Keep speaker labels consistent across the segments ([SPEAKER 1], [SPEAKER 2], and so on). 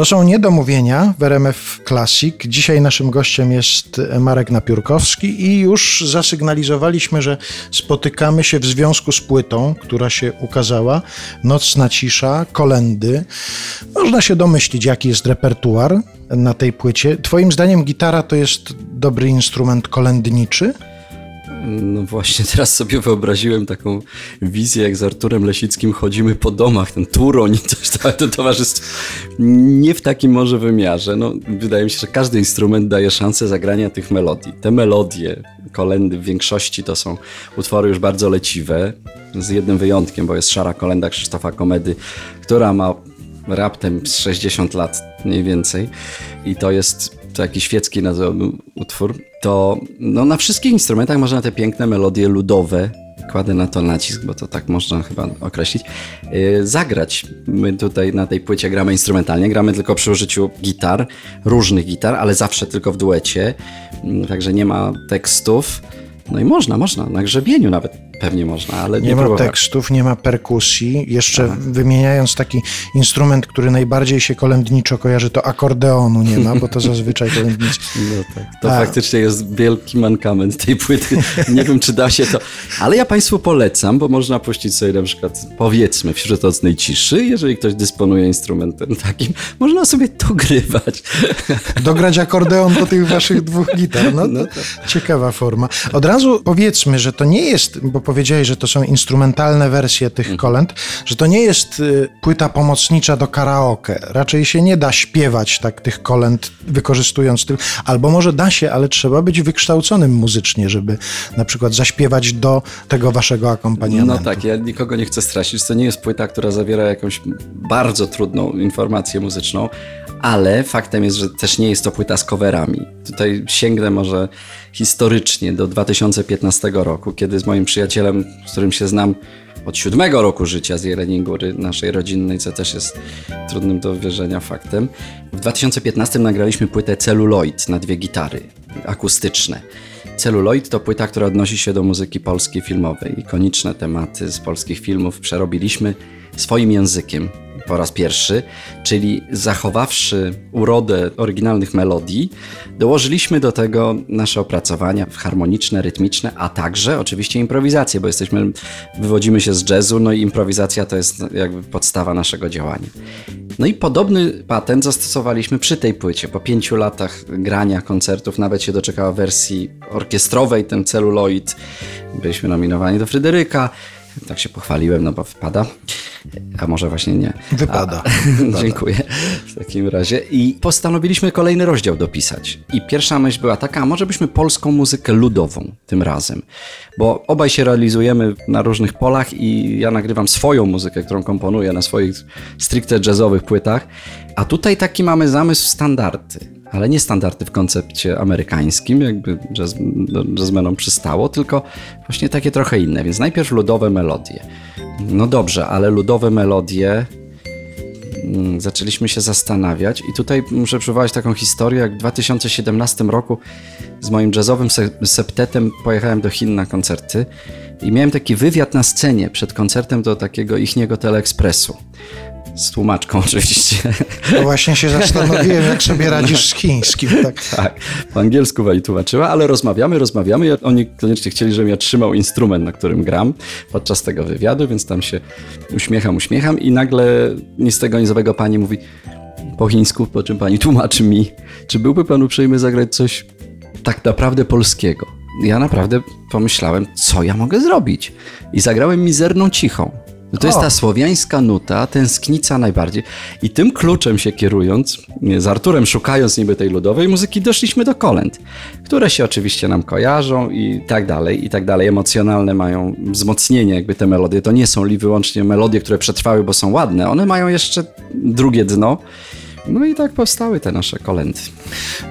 [SPEAKER 1] To są niedomówienia w RMF Classic. Dzisiaj naszym gościem jest Marek Napiórkowski i już zasygnalizowaliśmy, że spotykamy się w związku z płytą, która się ukazała. Nocna cisza, kolendy. Można się domyślić, jaki jest repertuar na tej płycie. Twoim zdaniem gitara to jest dobry instrument kolędniczy?
[SPEAKER 2] No właśnie teraz sobie wyobraziłem taką wizję, jak z Arturem Lesickim chodzimy po domach, ten turoń, coś tam, to towarzystwo. Nie w takim może wymiarze. No, wydaje mi się, że każdy instrument daje szansę zagrania tych melodii. Te melodie, kolendy w większości to są utwory już bardzo leciwe, z jednym wyjątkiem, bo jest Szara Kolenda Krzysztofa Komedy, która ma raptem 60 lat mniej więcej i to jest taki świecki nazwałbym utwór, to no, na wszystkich instrumentach można te piękne melodie ludowe, kładę na to nacisk, bo to tak można chyba określić, yy, zagrać. My tutaj na tej płycie gramy instrumentalnie, gramy tylko przy użyciu gitar, różnych gitar, ale zawsze tylko w duecie, yy, także nie ma tekstów. No i można, można, na grzebieniu nawet pewnie można, ale
[SPEAKER 1] nie,
[SPEAKER 2] nie
[SPEAKER 1] ma tekstów, nie ma perkusji. Jeszcze wymieniając taki instrument, który najbardziej się kolędniczo kojarzy, to akordeonu nie ma, bo to zazwyczaj kolędnicy.
[SPEAKER 2] No tak, to
[SPEAKER 1] A.
[SPEAKER 2] faktycznie jest wielki mankament tej płyty. Nie wiem, czy da się to. Ale ja Państwu polecam, bo można puścić sobie na przykład, powiedzmy, wśród nocnej ciszy, jeżeli ktoś dysponuje instrumentem takim, można sobie to grywać.
[SPEAKER 1] Dograć akordeon do tych waszych dwóch gitar. No,
[SPEAKER 2] No
[SPEAKER 1] to ciekawa forma. Od razu powiedzmy, że to nie jest, bo powiedziałeś, że to są instrumentalne wersje tych kolęd, że to nie jest y, płyta pomocnicza do karaoke. Raczej się nie da śpiewać tak tych kolęd wykorzystując tylko, albo może da się, ale trzeba być wykształconym muzycznie, żeby na przykład zaśpiewać do tego waszego akompaniamentu.
[SPEAKER 2] No tak, ja nikogo nie chcę straszyć. To nie jest płyta, która zawiera jakąś bardzo trudną informację muzyczną, ale faktem jest, że też nie jest to płyta z coverami. Tutaj sięgnę może historycznie do 2015 roku, kiedy z moim przyjacielem, z którym się znam od siódmego roku życia z Jeleniej Góry, naszej rodzinnej, co też jest trudnym do wierzenia faktem. W 2015 nagraliśmy płytę Celluloid na dwie gitary akustyczne. Celluloid to płyta, która odnosi się do muzyki polskiej filmowej. Ikoniczne tematy z polskich filmów przerobiliśmy swoim językiem po raz pierwszy, czyli zachowawszy urodę oryginalnych melodii, dołożyliśmy do tego nasze opracowania harmoniczne, rytmiczne, a także oczywiście improwizację, bo jesteśmy, wywodzimy się z jazzu, no i improwizacja to jest jakby podstawa naszego działania. No i podobny patent zastosowaliśmy przy tej płycie. Po pięciu latach grania koncertów nawet się doczekała wersji orkiestrowej, ten celuloid. Byliśmy nominowani do Fryderyka. Tak się pochwaliłem, no bo wpada. A może właśnie nie.
[SPEAKER 1] Wypada.
[SPEAKER 2] A, dziękuję w takim razie. I postanowiliśmy kolejny rozdział dopisać. I pierwsza myśl była taka, a może byśmy polską muzykę ludową tym razem. Bo obaj się realizujemy na różnych polach i ja nagrywam swoją muzykę, którą komponuję na swoich stricte jazzowych płytach. A tutaj taki mamy zamysł standardy ale nie standardy w koncepcie amerykańskim, jakby jazz, jazzmenom przystało, tylko właśnie takie trochę inne. Więc najpierw ludowe melodie. No dobrze, ale ludowe melodie mm, zaczęliśmy się zastanawiać i tutaj muszę przywołać taką historię, jak w 2017 roku z moim jazzowym se septetem pojechałem do Chin na koncerty i miałem taki wywiad na scenie przed koncertem do takiego ichniego teleekspresu. Z tłumaczką oczywiście.
[SPEAKER 1] No właśnie się zastanowiłem, jak sobie radzisz z chińskim. Tak.
[SPEAKER 2] tak, po angielsku pani tłumaczyła, ale rozmawiamy, rozmawiamy oni koniecznie chcieli, żebym ja trzymał instrument, na którym gram podczas tego wywiadu, więc tam się uśmiecham, uśmiecham i nagle nic z tego nizowego pani mówi po chińsku, po czym pani tłumaczy mi, czy byłby pan uprzejmy zagrać coś tak naprawdę polskiego. Ja naprawdę pomyślałem, co ja mogę zrobić. I zagrałem mizerną cichą. No to jest
[SPEAKER 1] O.
[SPEAKER 2] ta słowiańska nuta, tęsknica najbardziej. I tym kluczem się kierując, z Arturem szukając niby tej ludowej muzyki, doszliśmy do kolęd, które się oczywiście nam kojarzą i tak dalej, i tak dalej. Emocjonalne mają wzmocnienie jakby te melodie. To nie są li wyłącznie melodie, które przetrwały, bo są ładne. One mają jeszcze drugie dno. No i tak powstały te nasze kolendy.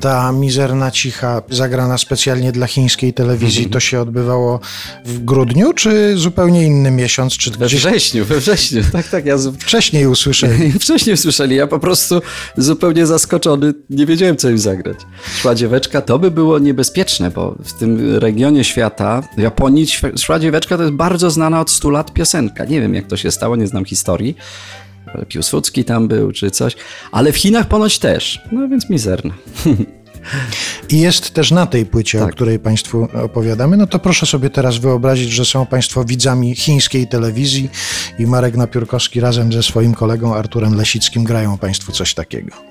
[SPEAKER 1] Ta mizerna cicha zagrana specjalnie dla chińskiej telewizji, to się odbywało w grudniu, czy zupełnie inny miesiąc, czy
[SPEAKER 2] We
[SPEAKER 1] gdzieś
[SPEAKER 2] wrześniu, we wrześniu. Tak, tak, ja z...
[SPEAKER 1] wcześniej usłyszeli?
[SPEAKER 2] Wcześniej słyszeli, ja po prostu zupełnie zaskoczony, nie wiedziałem co im zagrać. Szła dzieweczka, to by było niebezpieczne, bo w tym regionie świata, w Japonii, Szła dzieweczka to jest bardzo znana od 100 lat piosenka. Nie wiem jak to się stało, nie znam historii. Piłsudski tam był, czy coś, ale w Chinach ponoć też, no więc mizerna.
[SPEAKER 1] I jest też na tej płycie, o
[SPEAKER 2] Tak.
[SPEAKER 1] której Państwu opowiadamy. No to proszę sobie teraz wyobrazić, że są Państwo widzami chińskiej telewizji i Marek Napiórkowski razem ze swoim kolegą Arturem Lesickim grają Państwu coś takiego.